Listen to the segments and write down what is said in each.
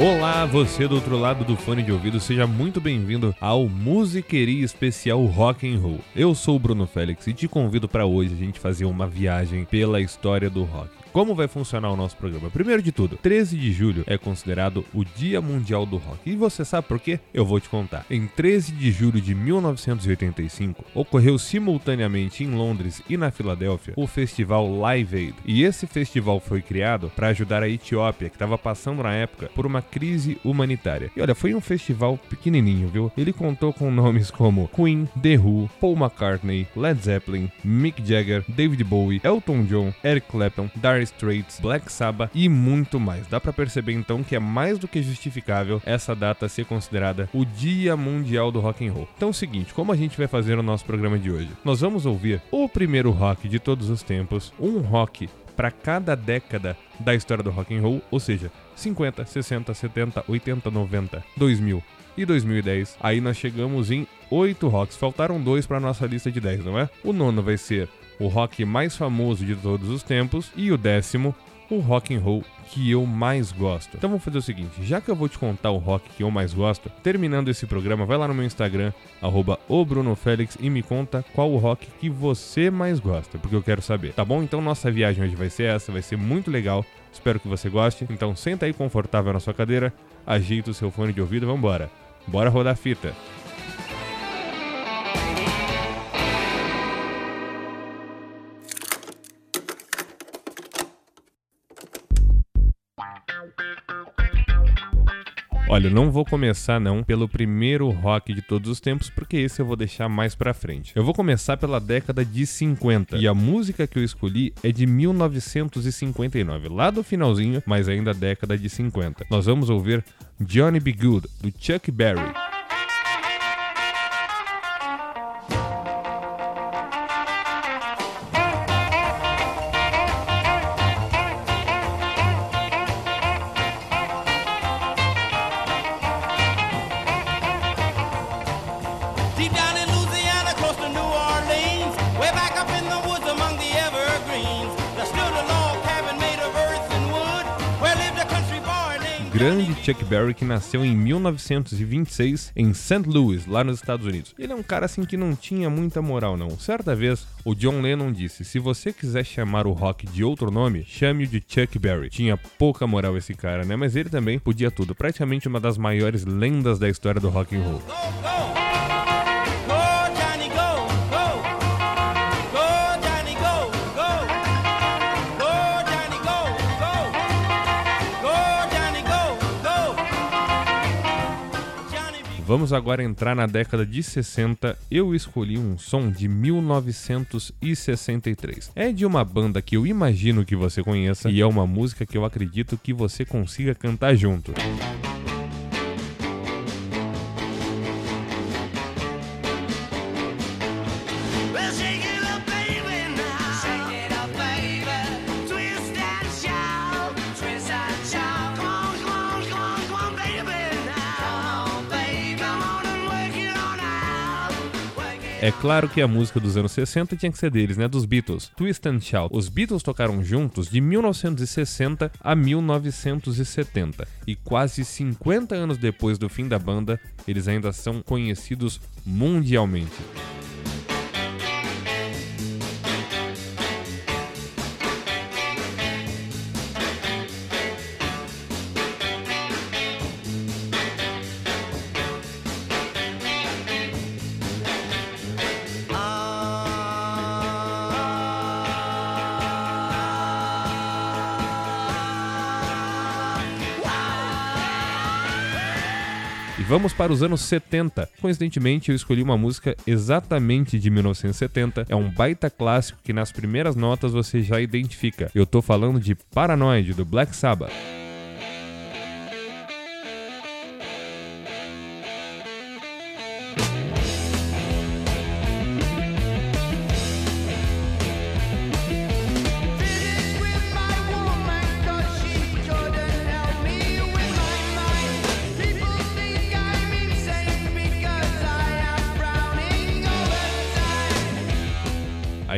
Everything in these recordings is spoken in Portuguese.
Olá, você do outro lado do fone de ouvido, seja muito bem-vindo ao Musiqueria Especial Rock and Roll. Eu sou o Bruno Félix e te convido para hoje a gente fazer uma viagem pela história do rock. Como vai funcionar o nosso programa? Primeiro de tudo, 13 de julho é considerado o Dia Mundial do Rock. E você sabe por quê? Eu vou te contar. Em 13 de julho de 1985, ocorreu simultaneamente em Londres e na Filadélfia o festival Live Aid. E esse festival foi criado para ajudar a Etiópia, que estava passando na época por uma crise humanitária. E olha, foi um festival pequenininho, viu? Ele contou com nomes como Queen, The Who, Paul McCartney, Led Zeppelin, Mick Jagger, David Bowie, Elton John, Eric Clapton, Dar Dire Straits, Black Sabbath e muito mais. Dá para perceber então que é mais do que justificável essa data ser considerada o Dia Mundial do Rock and Roll. Então é o seguinte, como a gente vai fazer no nosso programa de hoje? Nós vamos ouvir o primeiro rock de todos os tempos, um rock para cada década da história do rock and roll, ou seja, 50, 60, 70, 80, 90, 2000 e 2010. Aí nós chegamos em 8 rocks. Faltaram dois para nossa lista de 10, não é? O nono vai ser o rock mais famoso de todos os tempos, e o décimo, o rock and roll que eu mais gosto. Então vamos fazer o seguinte, já que eu vou te contar o rock que eu mais gosto, terminando esse programa, vai lá no meu Instagram, arroba e me conta qual o rock que você mais gosta, porque eu quero saber, tá bom? Então nossa viagem hoje vai ser essa, vai ser muito legal, espero que você goste. Então senta aí confortável na sua cadeira, ajeita o seu fone de ouvido e vambora. Bora rodar a fita. Olha, não vou começar não pelo primeiro rock de todos os tempos, porque esse eu vou deixar mais pra frente. Eu vou começar pela década de 50, e a música que eu escolhi é de 1959, lá do finalzinho, mas ainda década de 50. Nós vamos ouvir Johnny B. Good, do Chuck Berry. Grande Chuck Berry que nasceu em 1926 em St. Louis, lá nos Estados Unidos. Ele é um cara assim que não tinha muita moral não. Certa vez, o John Lennon disse: "Se você quiser chamar o rock de outro nome, chame-o de Chuck Berry". Tinha pouca moral esse cara, né? Mas ele também podia tudo, praticamente uma das maiores lendas da história do rock and roll. Go, go! Vamos agora entrar na década de 60. Eu escolhi um som de 1963. É de uma banda que eu imagino que você conheça e é uma música que eu acredito que você consiga cantar junto. É claro que a música dos anos 60 tinha que ser deles, né? Dos Beatles. Twist and Shout. Os Beatles tocaram juntos de 1960 a 1970. E quase 50 anos depois do fim da banda, eles ainda são conhecidos mundialmente. Vamos para os anos 70. Coincidentemente, eu escolhi uma música exatamente de 1970. É um baita clássico que nas primeiras notas você já identifica. Eu tô falando de Paranoid, do Black Sabbath.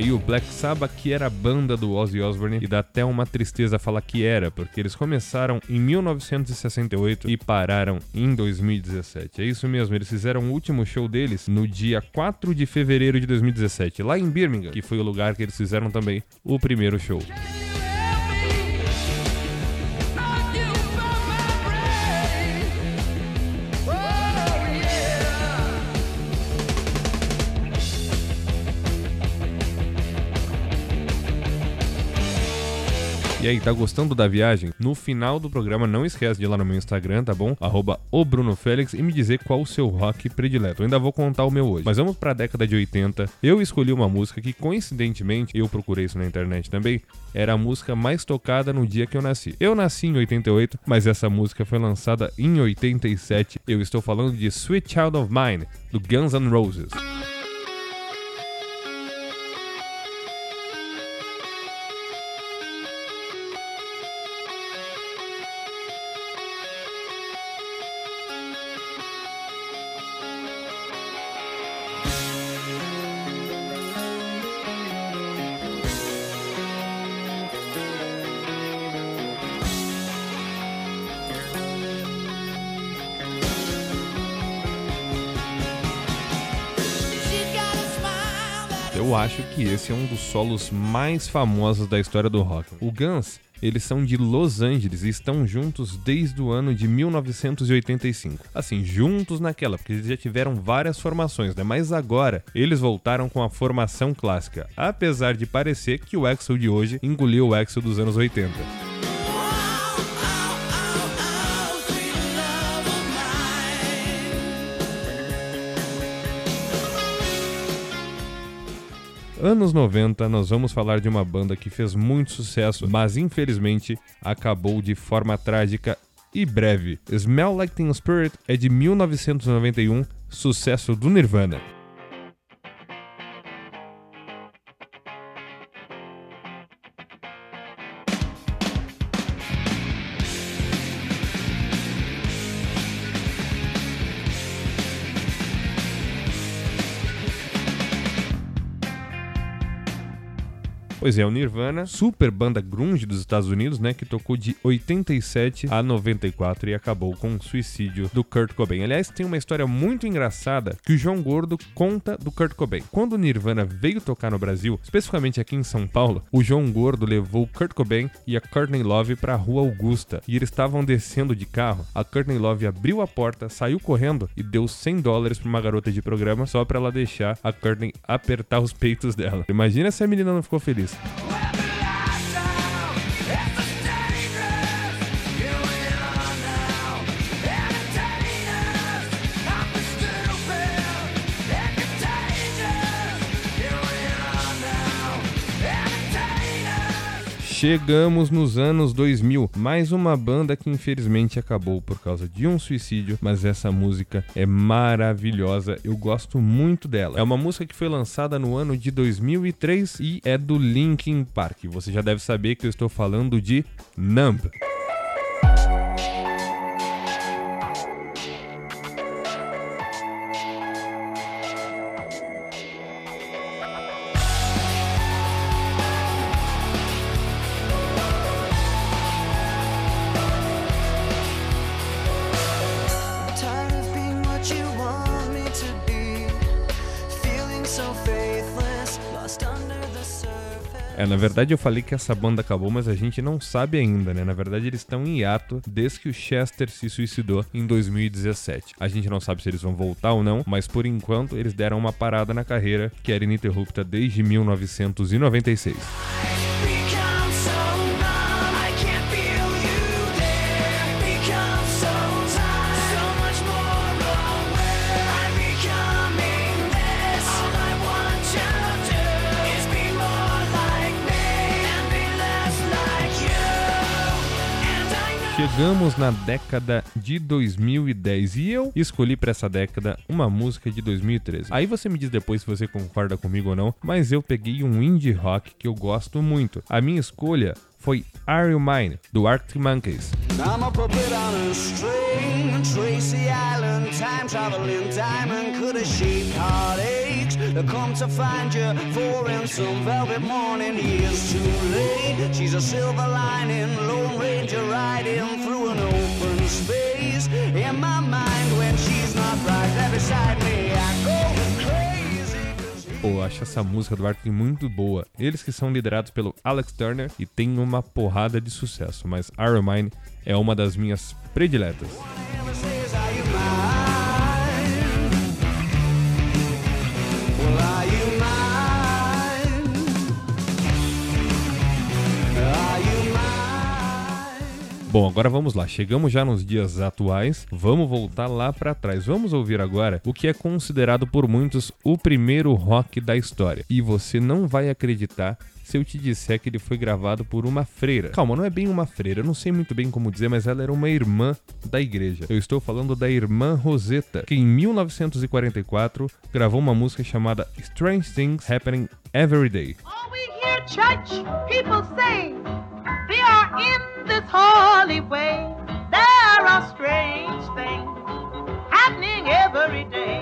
Aí o Black Sabbath, que era a banda do Ozzy Osbourne, e dá até uma tristeza falar que era, porque eles começaram em 1968 e pararam em 2017. É isso mesmo, eles fizeram o último show deles no dia 4 de fevereiro de 2017, lá em Birmingham, que foi o lugar que eles fizeram também o primeiro show. Aí, tá gostando da viagem? No final do programa, não esquece de ir lá no meu Instagram, tá bom? Arroba o Bruno Félix e me dizer qual o seu rock predileto. Eu ainda vou contar o meu hoje. Mas vamos pra década de 80. Eu escolhi uma música que, coincidentemente, eu procurei isso na internet também, era a música mais tocada no dia que eu nasci. Eu nasci em 88, mas essa música foi lançada em 87. Eu estou falando de Sweet Child of Mine, do Guns N' Roses. Eu acho que esse é um dos solos mais famosos da história do rock. O Guns eles são de Los Angeles e estão juntos desde o ano de 1985. Assim, juntos naquela, porque eles já tiveram várias formações, né? Mas agora eles voltaram com a formação clássica, apesar de parecer que o Axel de hoje engoliu o Axel dos anos 80. Anos 90, nós vamos falar de uma banda que fez muito sucesso, mas infelizmente acabou de forma trágica e breve. Smell Like Teen Spirit é de 1991, sucesso do Nirvana. Pois é, o Nirvana, super banda grunge dos Estados Unidos, né, que tocou de 87 a 94 e acabou com o suicídio do Kurt Cobain. Aliás, tem uma história muito engraçada que o João Gordo conta do Kurt Cobain. Quando o Nirvana veio tocar no Brasil, especificamente aqui em São Paulo, o João Gordo levou Kurt Cobain e a Courtney Love para a Rua Augusta e eles estavam descendo de carro. A Courtney Love abriu a porta, saiu correndo e deu 100 dólares para uma garota de programa só para ela deixar a Courtney apertar os peitos dela. Imagina se a menina não ficou feliz. guys. Chegamos nos anos 2000, mais uma banda que infelizmente acabou por causa de um suicídio, mas essa música é maravilhosa, eu gosto muito dela. É uma música que foi lançada no ano de 2003 e é do Linkin Park. Você já deve saber que eu estou falando de Numb. É, na verdade eu falei que essa banda acabou, mas a gente não sabe ainda, né? Na verdade eles estão em hiato desde que o Chester se suicidou em 2017. A gente não sabe se eles vão voltar ou não, mas por enquanto eles deram uma parada na carreira que era ininterrupta desde 1996. Chegamos na década de 2010 e eu escolhi para essa década uma música de 2013. Aí você me diz depois se você concorda comigo ou não, mas eu peguei um indie rock que eu gosto muito. A minha escolha foi Are You Mine, do Arctic Monkeys. I'm come to find you for in some velvet morning, years too late, she's a silver lining, Lone Ranger riding through an open space, in my mind when she's not right there beside me, I go Pô, acho essa música do Arctic muito boa. Eles que são liderados pelo Alex Turner e tem uma porrada de sucesso, mas Iron Mine é uma das minhas prediletas. Bom, agora vamos lá. Chegamos já nos dias atuais. Vamos voltar lá para trás. Vamos ouvir agora o que é considerado por muitos o primeiro rock da história. E você não vai acreditar se eu te disser que ele foi gravado por uma freira. Calma, não é bem uma freira, eu não sei muito bem como dizer, mas ela era uma irmã da igreja. Eu estou falando da irmã Rosetta, que em 1944 gravou uma música chamada Strange Things Happening Every Day. All we hear church people say they are in this holy way. There are strange things happening every day.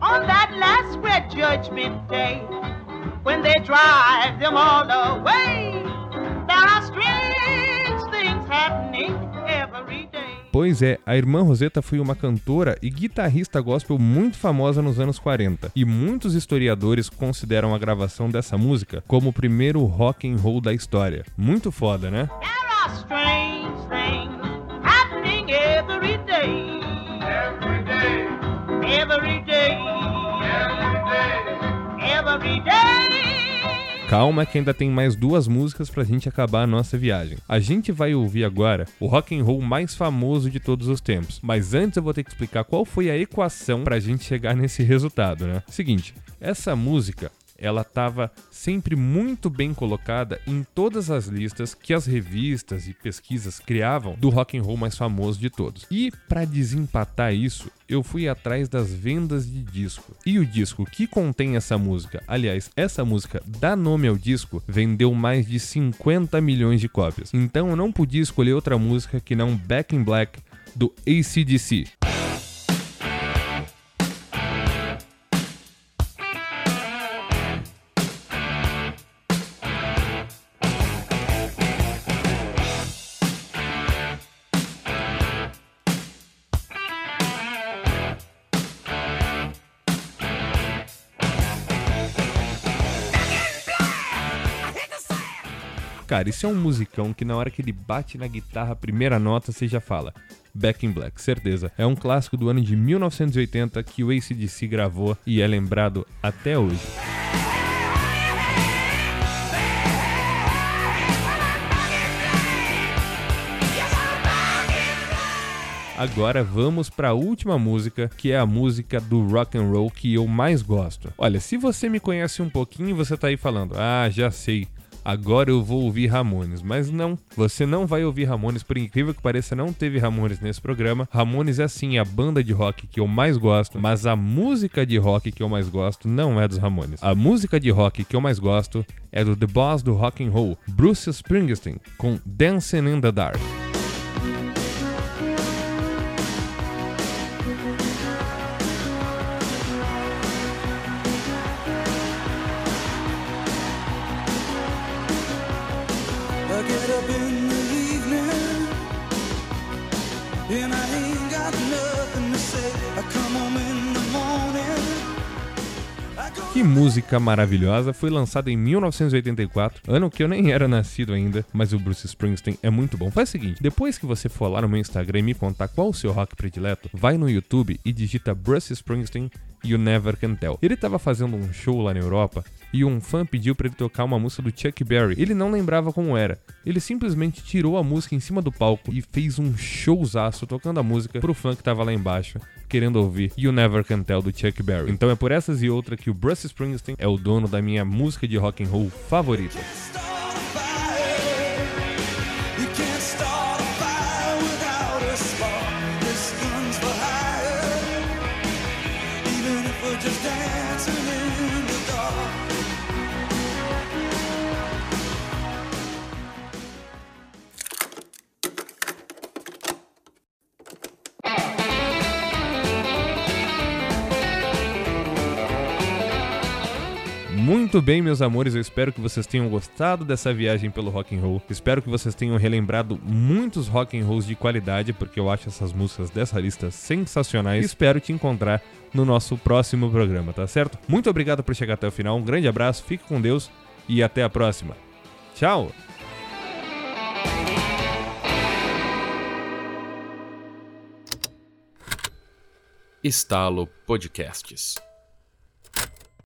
On that last great judgment day, when they drive them all away, Pois é, a irmã Rosetta foi uma cantora e guitarrista gospel muito famosa nos anos 40, e muitos historiadores consideram a gravação dessa música como o primeiro rock and roll da história. Muito foda, né? There are strange things happening every day. Calma que ainda tem mais duas músicas pra gente acabar a nossa viagem. A gente vai ouvir agora o rock and roll mais famoso de todos os tempos, mas antes eu vou ter que explicar qual foi a equação pra gente chegar nesse resultado, né? Seguinte, essa música ela estava sempre muito bem colocada em todas as listas que as revistas e pesquisas criavam do rock and roll mais famoso de todos. E para desempatar isso, eu fui atrás das vendas de disco. E o disco que contém essa música, aliás, essa música dá nome ao disco, vendeu mais de 50 milhões de cópias. Então eu não podia escolher outra música que não Back in Black do ACDC. Cara, isso é um musicão que na hora que ele bate na guitarra a primeira nota, você já fala. Back in Black, certeza. É um clássico do ano de 1980 que o ACDC gravou e é lembrado até hoje. Agora vamos para a última música, que é a música do rock and roll que eu mais gosto. Olha, se você me conhece um pouquinho, você tá aí falando: "Ah, já sei agora eu vou ouvir Ramones. Mas não, você não vai ouvir Ramones, por incrível que pareça, não teve Ramones nesse programa. Ramones é assim a banda de rock que eu mais gosto, mas a música de rock que eu mais gosto não é dos Ramones. A música de rock que eu mais gosto é do The Boss do Rock and Roll, Bruce Springsteen, com Dancing in the Dark. Música maravilhosa! Foi lançada em 1984, ano que eu nem era nascido ainda, mas o Bruce Springsteen é muito bom. Faz o seguinte, depois que você for lá no meu Instagram e me contar qual o seu rock predileto, vai no YouTube e digita Bruce Springsteen You Never Can Tell. Ele estava fazendo um show lá na Europa e um fã pediu para ele tocar uma música do Chuck Berry. Ele não lembrava como era. Ele simplesmente tirou a música em cima do palco e fez um showzaço tocando a música pro fã que tava lá embaixo, querendo ouvir You Never Can Tell do Chuck Berry. Então é por essas e outras que o Bruce Springsteen é o dono da minha música de rock and roll favorita. Muito bem, meus amores, eu espero que vocês tenham gostado dessa viagem pelo rock and roll. Espero que vocês tenham relembrado muitos rock and rolls de qualidade, porque eu acho essas músicas dessa lista sensacionais. espero te encontrar no nosso próximo programa, tá certo? Muito obrigado por chegar até o final. Um grande abraço, fique com Deus e até a próxima. Tchau. Estalo Podcasts.